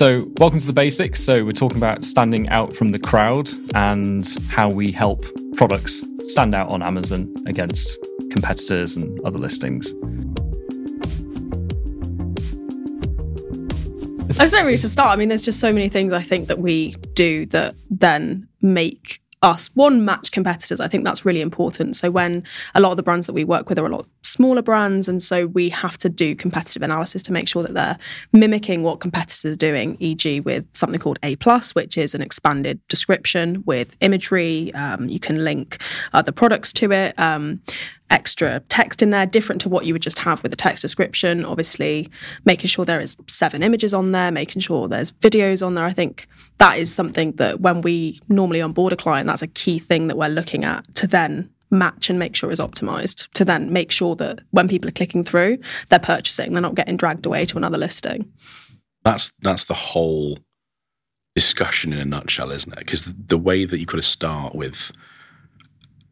So, welcome to the basics. So, we're talking about standing out from the crowd and how we help products stand out on Amazon against competitors and other listings. I just don't really to start. I mean, there's just so many things I think that we do that then make us one match competitors. I think that's really important. So when a lot of the brands that we work with are a lot smaller brands. And so we have to do competitive analysis to make sure that they're mimicking what competitors are doing, e.g., with something called A, plus, which is an expanded description with imagery. Um, you can link other products to it. Um, extra text in there, different to what you would just have with a text description. Obviously, making sure there is seven images on there, making sure there's videos on there. I think that is something that when we normally onboard a client, that's a key thing that we're looking at to then match and make sure is optimized to then make sure that when people are clicking through, they're purchasing, they're not getting dragged away to another listing. That's that's the whole discussion in a nutshell, isn't it? Because the way that you to start with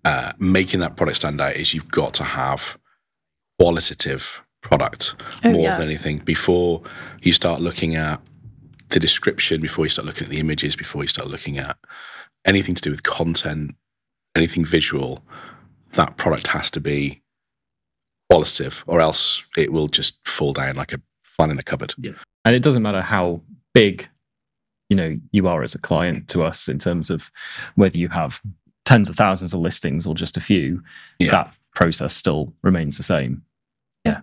uh, making that product stand out is you've got to have qualitative product oh, more yeah. than anything before you start looking at the description, before you start looking at the images, before you start looking at anything to do with content, anything visual that product has to be qualitative, or else it will just fall down like a flan in a cupboard. Yeah. And it doesn't matter how big you know you are as a client to us in terms of whether you have tens of thousands of listings or just a few yeah. that process still remains the same. Yeah.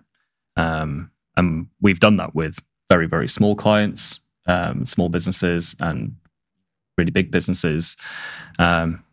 Um, and we've done that with very very small clients um, small businesses and really big businesses. Um,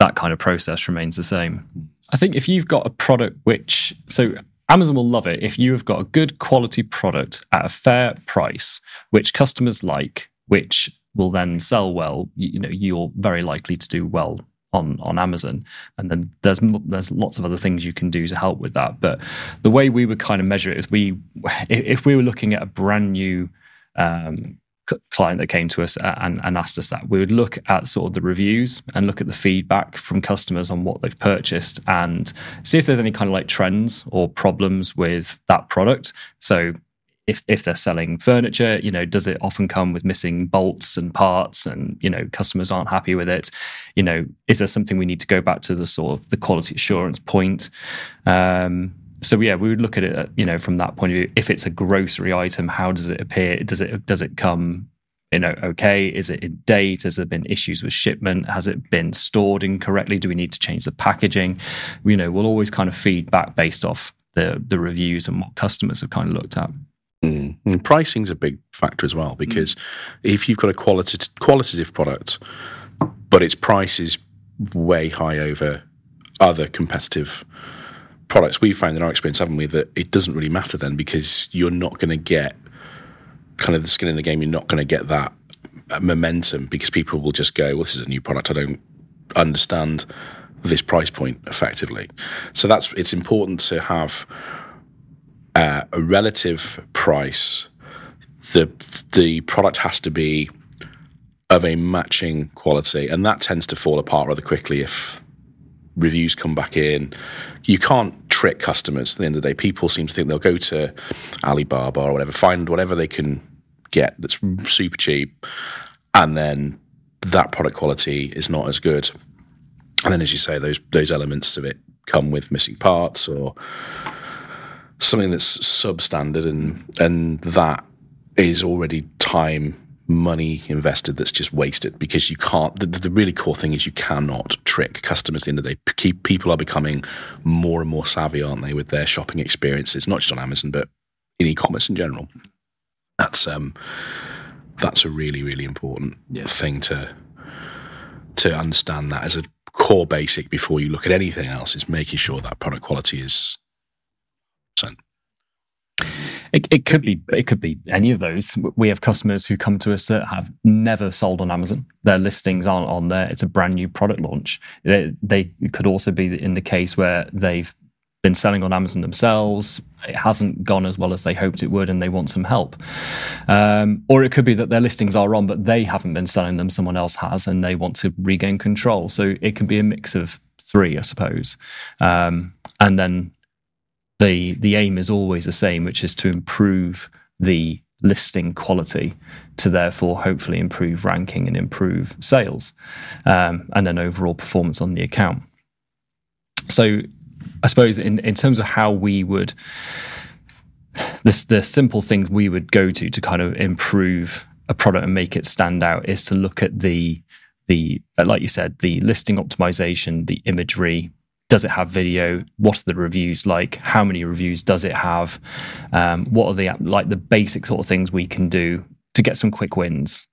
that kind of process remains the same. I think if you've got a product which, so Amazon will love it if you have got a good quality product at a fair price, which customers like, which will then sell well. You, you know, you're very likely to do well on on Amazon, and then there's there's lots of other things you can do to help with that. But the way we would kind of measure it is we, if we were looking at a brand new um, client that came to us and, and asked us that, we would look at sort of the reviews and look at the feedback from customers on what they've purchased and see if there's any kind of like trends or problems with that product. So if if they're selling furniture, you know, does it often come with missing bolts and parts and, you know, customers aren't happy with it? You know, is there something we need to go back to the sort of the quality assurance point? Um, so yeah, we would look at it, you know, from that point of view. If it's a grocery item, how does it appear? Does it does it come, you know, okay? Is it in date? Has there been issues with shipment? Has it been stored incorrectly? Do we need to change the packaging? You know, we'll always kind of feed back based off the the reviews and what customers have kind of looked at. Mm. And pricing's a big factor as well because mm. if you've got a qualitative qualitative product, but its price is way high over other competitive products we've found in our experience, haven't we, that it doesn't really matter then because you're not going to get kind of the skin in the game. You're not going to get that momentum because people will just go, well, this is a new product. I don't understand this price point effectively. So that's it's important to have uh, a relative price. The the product has to be of a matching quality, and that tends to fall apart rather quickly if reviews come back in. You can't trick customers at the end of the day. People seem to think they'll go to Alibaba or whatever, find whatever they can get that's super cheap, and then that product quality is not as good. And then, as you say, those those elements of it come with missing parts or something that's substandard, and and that is already time money invested that's just wasted because you can't. The, the, really core thing is you cannot trick customers. At the end of the day, people are becoming more and more savvy, aren't they, with their shopping experiences, not just on Amazon but in e-commerce in general. That's um, that's a really really important yeah. thing to to understand that as a core basic before you look at anything else is making sure that product quality is it, it could be it could be any of those. We have customers who come to us that have never sold on Amazon. Their listings aren't on there. It's a brand new product launch. They, they could also be in the case where they've been selling on Amazon themselves. It hasn't gone as well as they hoped it would, and they want some help. Um, or it could be that their listings are on, but they haven't been selling them; someone else has, and they want to regain control. So it can be a mix of three, I suppose. Um, and then the the aim is always the same, which is to improve the listing quality to therefore hopefully improve ranking and improve sales um, and then overall performance on the account. So, I suppose in, in terms of how we would, this the simple things we would go to to kind of improve a product and make it stand out is to look at the the like you said the listing optimization, the imagery, does it have video? What are the reviews like? How many reviews does it have? Um, what are the like the basic sort of things we can do to get some quick wins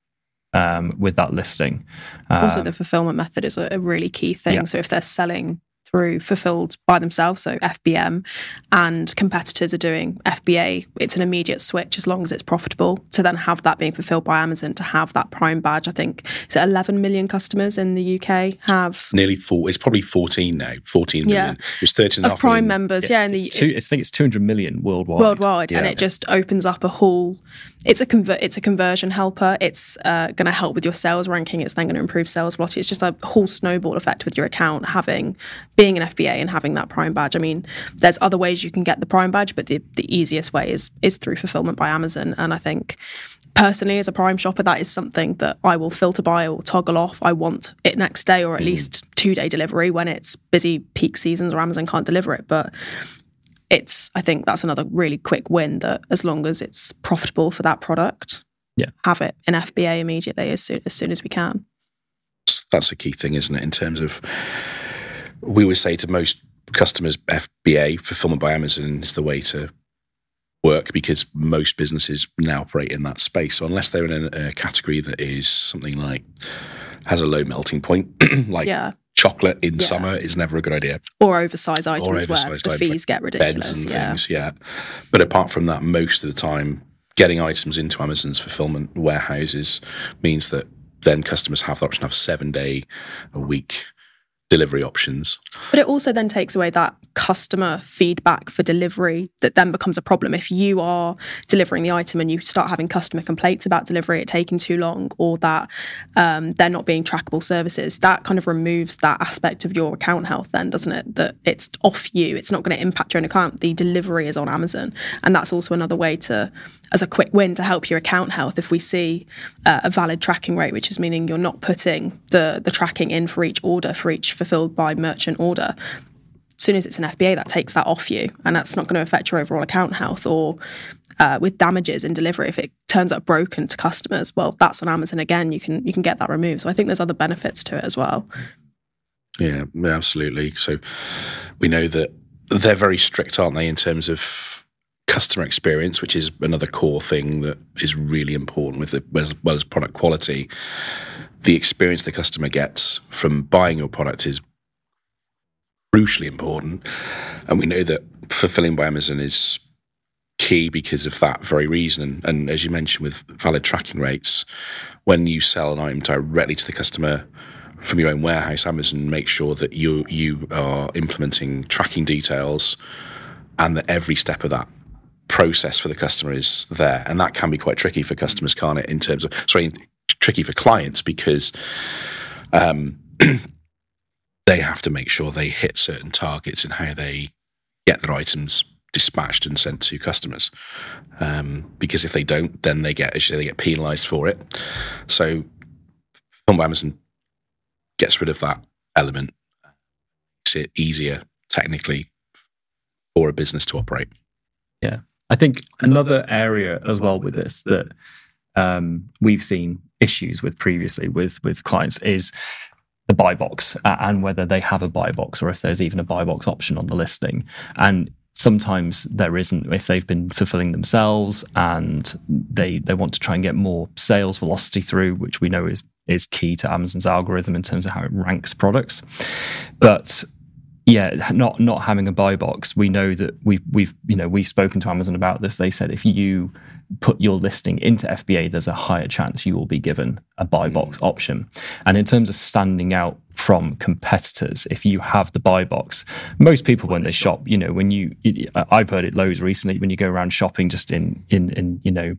um, with that listing? Also Um, the fulfillment method is a, a really key thing. Yeah. so if they're selling through fulfilled by themselves so fbm and competitors are doing fba it's an immediate switch as long as it's profitable to then have that being fulfilled by amazon to have that prime badge i think is it 11 million customers in the uk have Nearly four. It's probably fourteen now. Fourteen Yeah. million. It thirteen. of prime million. members it's, yeah in the it's two, I think it's 200 million worldwide worldwide and it just opens up a whole it's a conver- it's a conversion helper. It's uh, going to help with your sales ranking. It's then going to improve sales velocity it's just a whole snowball effect with your account having being an fba and having that prime badge. I mean there's other ways you can get the prime badge but the, the easiest way is is through fulfillment by amazon. And i think personally as a prime shopper that is something that i will filter by or toggle off. I want it next day or at least two day delivery when it's busy peak seasons or amazon can't deliver it. But it's I think that's another really quick win that as long as it's profitable for that product, Yeah. have it in FBA immediately as soon as soon as we can. That's a key thing, isn't it? In terms of, we always say to most customers, FBA fulfillment by Amazon is the way to work because most businesses now operate in that space. So unless they're in a, a category that is something like has a low melting point, like yeah, chocolate in Yeah. summer is never a good idea. or oversized items where oversized the items, fees get ridiculous. Beds and Yeah, things, yeah. But apart from that, most of the time, getting items into Amazon's fulfillment warehouses means that then customers have the option of seven day a week delivery options. but it also then takes away that customer feedback for delivery that then becomes a problem. If you are delivering the item and you start having customer complaints about delivery it taking too long or that um, they're not being trackable services that kind of removes that aspect of your account health then doesn't it? That it's off you. It's not going to impact your own account. The delivery is on amazon. And that's also another way to as a quick win to help your account health if we see uh, a valid tracking rate which is meaning you're not putting the the tracking in for each order for each fulfilled by merchant order as soon as it's an FBA, that takes that off you, and that's not going to affect your overall account health. Or uh, with damages in delivery, if it turns up broken to customers, well, that's on Amazon again. You can you can get that removed. So I think there's other benefits to it as well. Yeah, absolutely. So we know that they're very strict, aren't they, in terms of customer experience, which is another core thing that is really important with it, as well as product quality. The experience the customer gets from buying your product is crucially important. And we know that fulfilling by Amazon is key because of that very reason. And, and as you mentioned, with valid tracking rates, when you sell an item directly to the customer from your own warehouse, Amazon make sure that you you are implementing tracking details and that every step of that process for the customer is there. And that can be quite tricky for customers, can't it? In terms of sorry, tricky for clients because um, they have to make sure they hit certain targets in how they get their items dispatched and sent to customers. Um, because if they don't, then they get they get penalised for it. So, Film Amazon gets rid of that element, makes it easier technically for a business to operate. I think another area as well with this that um, we've seen issues with previously with with clients is the buy box uh, and whether they have a buy box or if there's even a buy box option on the listing. And sometimes there isn't if they've been fulfilling themselves and they they want to try and get more sales velocity through, which we know is is key to Amazon's algorithm in terms of how it ranks products. But yeah, not not having a buy box, we know that we've we've you know we've spoken to Amazon about this. They said if you put your listing into FBA, there's a higher chance you will be given a buy hmm. box option. And in terms of standing out from competitors, if you have the buy box, most people when they shop, you know, when you I've heard it loads recently when you go around shopping just in in in you know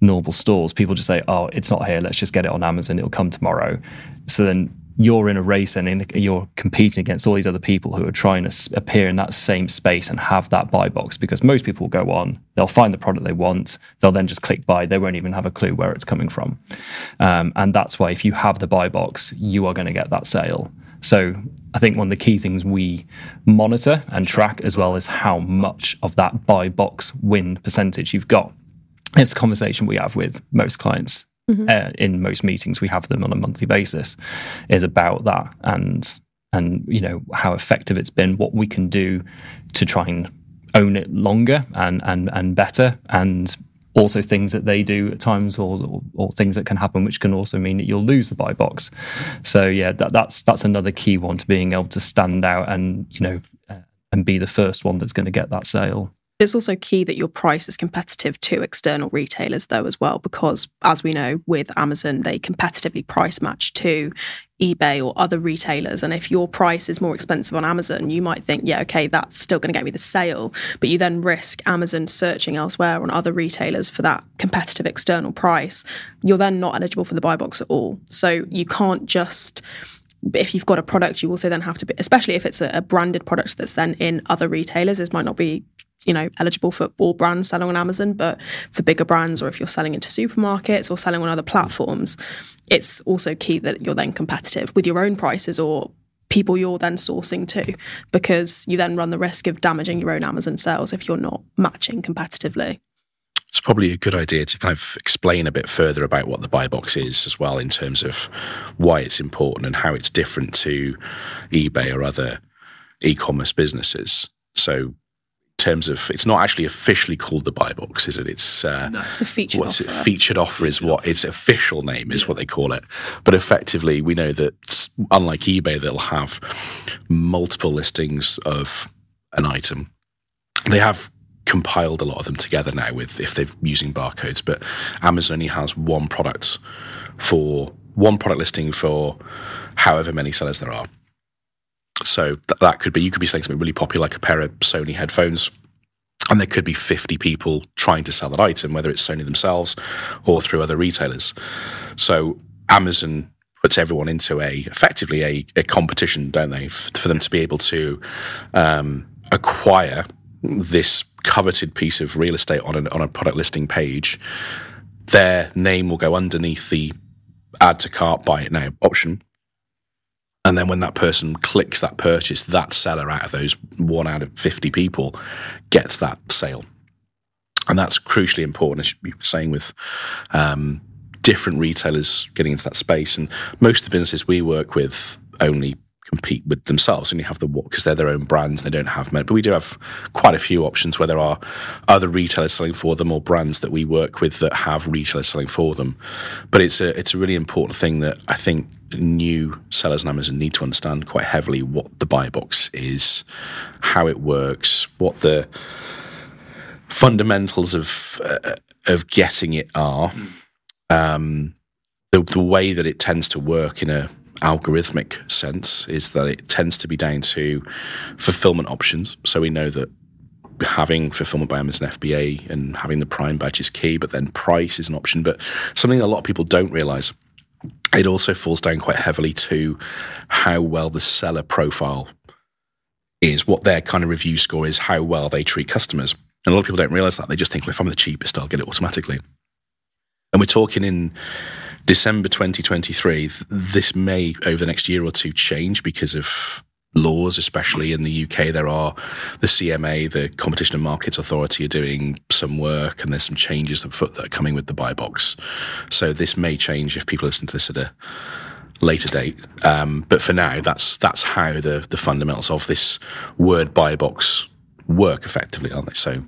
normal stores, people just say, "Oh, it's not here. Let's just get it on Amazon. It'll come tomorrow." So then you're in a race and you're competing against all these other people who are trying to appear in that same space and have that buy box because most people will go on they'll find the product they want they'll then just click buy they won't even have a clue where it's coming from. Um, and that's why if you have the buy box you are going to get that sale. So i think one of the key things we monitor and track as well is how much of that buy box win percentage you've got. It's a conversation we have with most clients mm-hmm. uh, in most meetings we have them on a monthly basis is about that and and you know how effective it's been what we can do to try and own it longer and and and better and also things that they do at times or, or, or things that can happen which can also mean that you'll lose the buy box so yeah that, that's that's another key one to being able to stand out and you know uh, and be the first one that's going to get that sale it's also key that your price is competitive to external retailers, though, as well, because as we know with Amazon, they competitively price match to eBay or other retailers. And if your price is more expensive on Amazon, you might think, yeah, okay, that's still going to get me the sale. But you then risk Amazon searching elsewhere on other retailers for that competitive external price. You're then not eligible for the buy box at all. So you can't just if you've got a product, you also then have to be, especially if it's a, a, branded product that's then in other retailers, this might not be you know eligible for all brands selling on Amazon, but for bigger brands or if you're selling into supermarkets or selling on other platforms, it's also key that you're then competitive with your own prices or people you're then sourcing to because you then run the risk of damaging your own Amazon sales if you're not matching competitively. It's probably a good idea to kind of explain a bit further about what the buy box is as well in terms of why it's important and how it's different to eBay or other e-commerce businesses. So terms of it's not actually officially called the buy box, is it? It's uh, no, it's a featured what's offer. It? Featured offer is what its official name is, yeah. what they call it. But effectively, we know that unlike eBay, they'll have multiple listings of an item. They have compiled a lot of them together now with if they're using barcodes, but Amazon only has one product for one product listing for however many sellers there are. So th- that could be you could be selling something really popular like a pair of Sony headphones. And there could be 50 people trying to sell that item, whether it's Sony themselves or through other retailers. So Amazon puts everyone into a effectively a, a competition, don't they, for them to be able to um, acquire this coveted piece of real estate on, an, on a product listing page. Their name will go underneath the add to cart, buy it now option. And then when that person clicks that purchase, that seller out of those one out of 50 people gets that sale. And that's crucially important, as you were saying, with um, different retailers getting into that space. And most of the businesses we work with only compete with themselves and you have the what because they're their own brands they don't have many but we do have quite a few options where there are other retailers selling for them or brands that we work with that have retailers selling for them. But it's a it's a really important thing that I think new sellers on Amazon need to understand quite heavily what the buy box is how it works what the fundamentals of uh, of getting it are. Um, the, the way that it tends to work in a algorithmic sense is that it tends to be down to fulfillment options. So we know that having fulfillment by Amazon FBA and having the Prime badge is key, but then price is an option. But something a lot of people don't realize, it also falls down quite heavily to how well the seller profile is, what their kind of review score is, how well they treat customers. And a lot of people don't realize that. They just think, well, if I'm the cheapest, I'll get it automatically. And we're talking in December 2023, this may over the next year or two change because of laws, especially in the UK. There are the CMA, the Competition and Markets Authority, are doing some work, and there's some changes that are coming with the buy box. So this may change if people listen to this at a later date. Um, but for now, that's that's how the the fundamentals of this word buy box work effectively, aren't they? So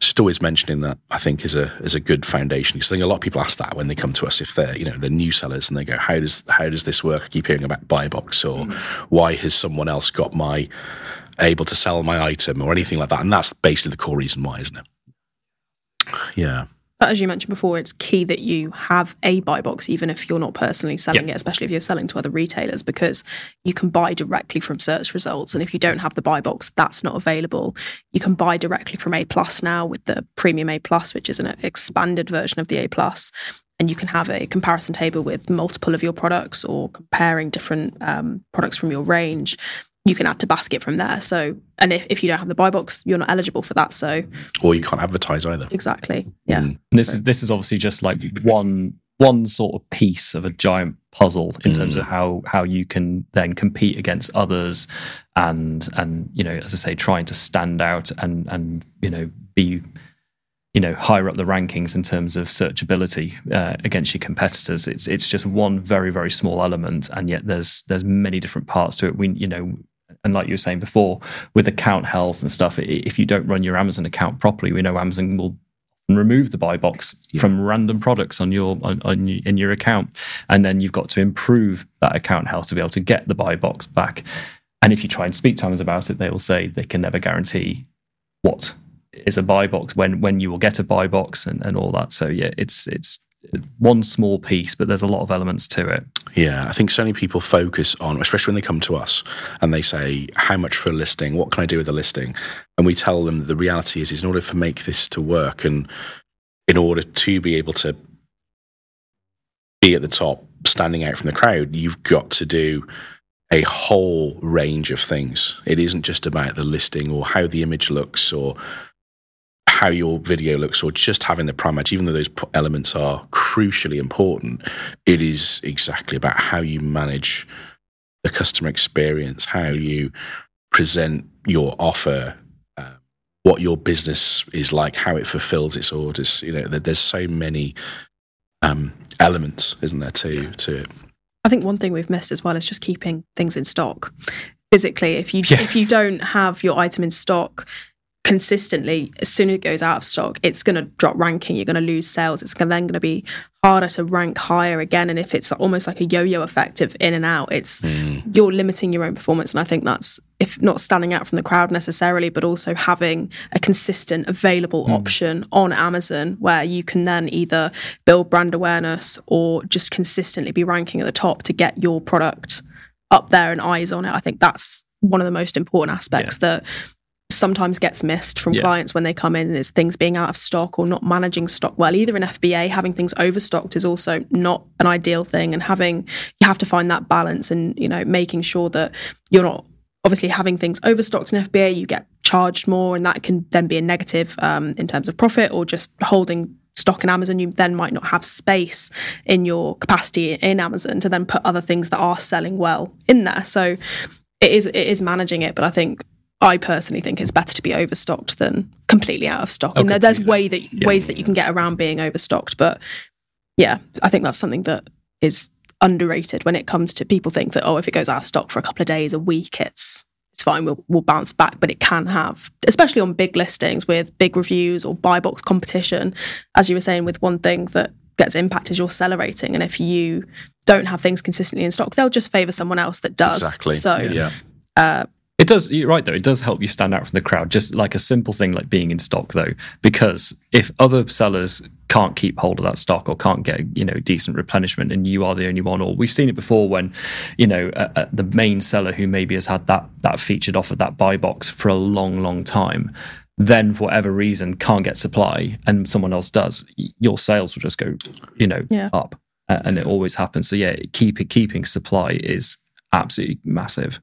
just always mentioning that I think is a is a good foundation because I think a lot of people ask that when they come to us if they're you know they're new sellers and they go how does how does this work? I keep hearing about buy box or mm. why has someone else got my able to sell my item or anything like that, and that's basically the core reason why, isn't it? Yeah. But as you mentioned before, it's key that you have a buy box, even if you're not personally selling it, especially if you're selling to other retailers, because you can buy directly from search results. And if you don't have the buy box, that's not available. You can buy directly from A Plus now with the Premium A Plus, which is an expanded version of the A Plus. and you can have a comparison table with multiple of your products or comparing different um, products from your range you can add to basket from there. So and if, if you don't have the buy box you're not eligible for that so. Or you can't advertise either. Exactly. Yeah. Mm. And this is this is obviously just like one one sort of piece of a giant puzzle in terms of how how you can then compete against others and and you know as I say trying to stand out and and you know be you know higher up the rankings in terms of searchability uh, against your competitors. It's it's just one very very small element and yet there's there's many different parts to it. We you know and like you were saying before with account health and stuff if you don't run your amazon account properly we know amazon will remove the buy box Yeah. from random products on your on, on in your account. And then you've got to improve that account health to be able to get the buy box back. And if you try and speak to Amazon about it they will say they can never guarantee what is a buy box when when you will get a buy box and, and all that. So yeah it's it's one small piece but there's a lot of elements to it Yeah, I think so many people focus on, especially when they come to us and they say, "How much for a listing? What can I do with a listing?" And we tell them the reality is, is in order to make this to work and in order to be able to be at the top, standing out from the crowd, you've got to do a whole range of things. It isn't just about the listing or how the image looks or how your video looks or just having the prime match, even though those elements are crucially important, it is exactly about how you manage the customer experience, how you present your offer, uh, what your business is like, how it fulfills its orders. You know, there's so many um, elements, isn't there, to to it? I think one thing we've missed as well is just keeping things in stock. Physically, if you Yeah. if you don't have your item in stock consistently, as soon as it goes out of stock, it's going to drop ranking. You're going to lose sales. It's then going to be harder to rank higher again. And if it's almost like a yo-yo effect of in and out, it's mm. you're limiting your own performance. And I think that's if not standing out from the crowd necessarily, but also having a consistent available mm. option on Amazon where you can then either build brand awareness or just consistently be ranking at the top to get your product up there and eyes on it. I think that's one of the most important aspects that sometimes gets missed from Yeah. clients when they come in is things being out of stock or not managing stock well. Either in FBA having things overstocked is also not an ideal thing and having you have to find that balance and you know making sure that you're not obviously having things overstocked in FBA you get charged more and that can then be a negative um, in terms of profit or just holding stock in Amazon. You then might not have space in your capacity in Amazon to then put other things that are selling well in there. So it is it is managing it but I think I personally think it's better to be overstocked than completely out of stock. Oh, and there, there's way that Yeah. ways that you can get around being overstocked, but yeah, I think that's something that is underrated when it comes to people think that oh, if it goes out of stock for a couple of days, a week, it's it's fine. We'll we'll bounce back, but it can have, especially on big listings with big reviews or buy box competition. As you were saying, with one thing that gets impacted is your seller rating, and if you don't have things consistently in stock, they'll just favour someone else that does. Exactly. So yeah. uh, It does. You're right, though. It does help you stand out from the crowd. Just like a simple thing like being in stock, though, because if other sellers can't keep hold of that stock or can't get you know decent replenishment, and you are the only one, or we've seen it before when you know uh, uh, the main seller who maybe has had that that featured offer that buy box for a long, long time. Then, for whatever reason, can't get supply, and someone else does. Your sales will just go, you know, Yeah. up, uh, and it always happens. So, yeah, keep keeping supply is absolutely massive.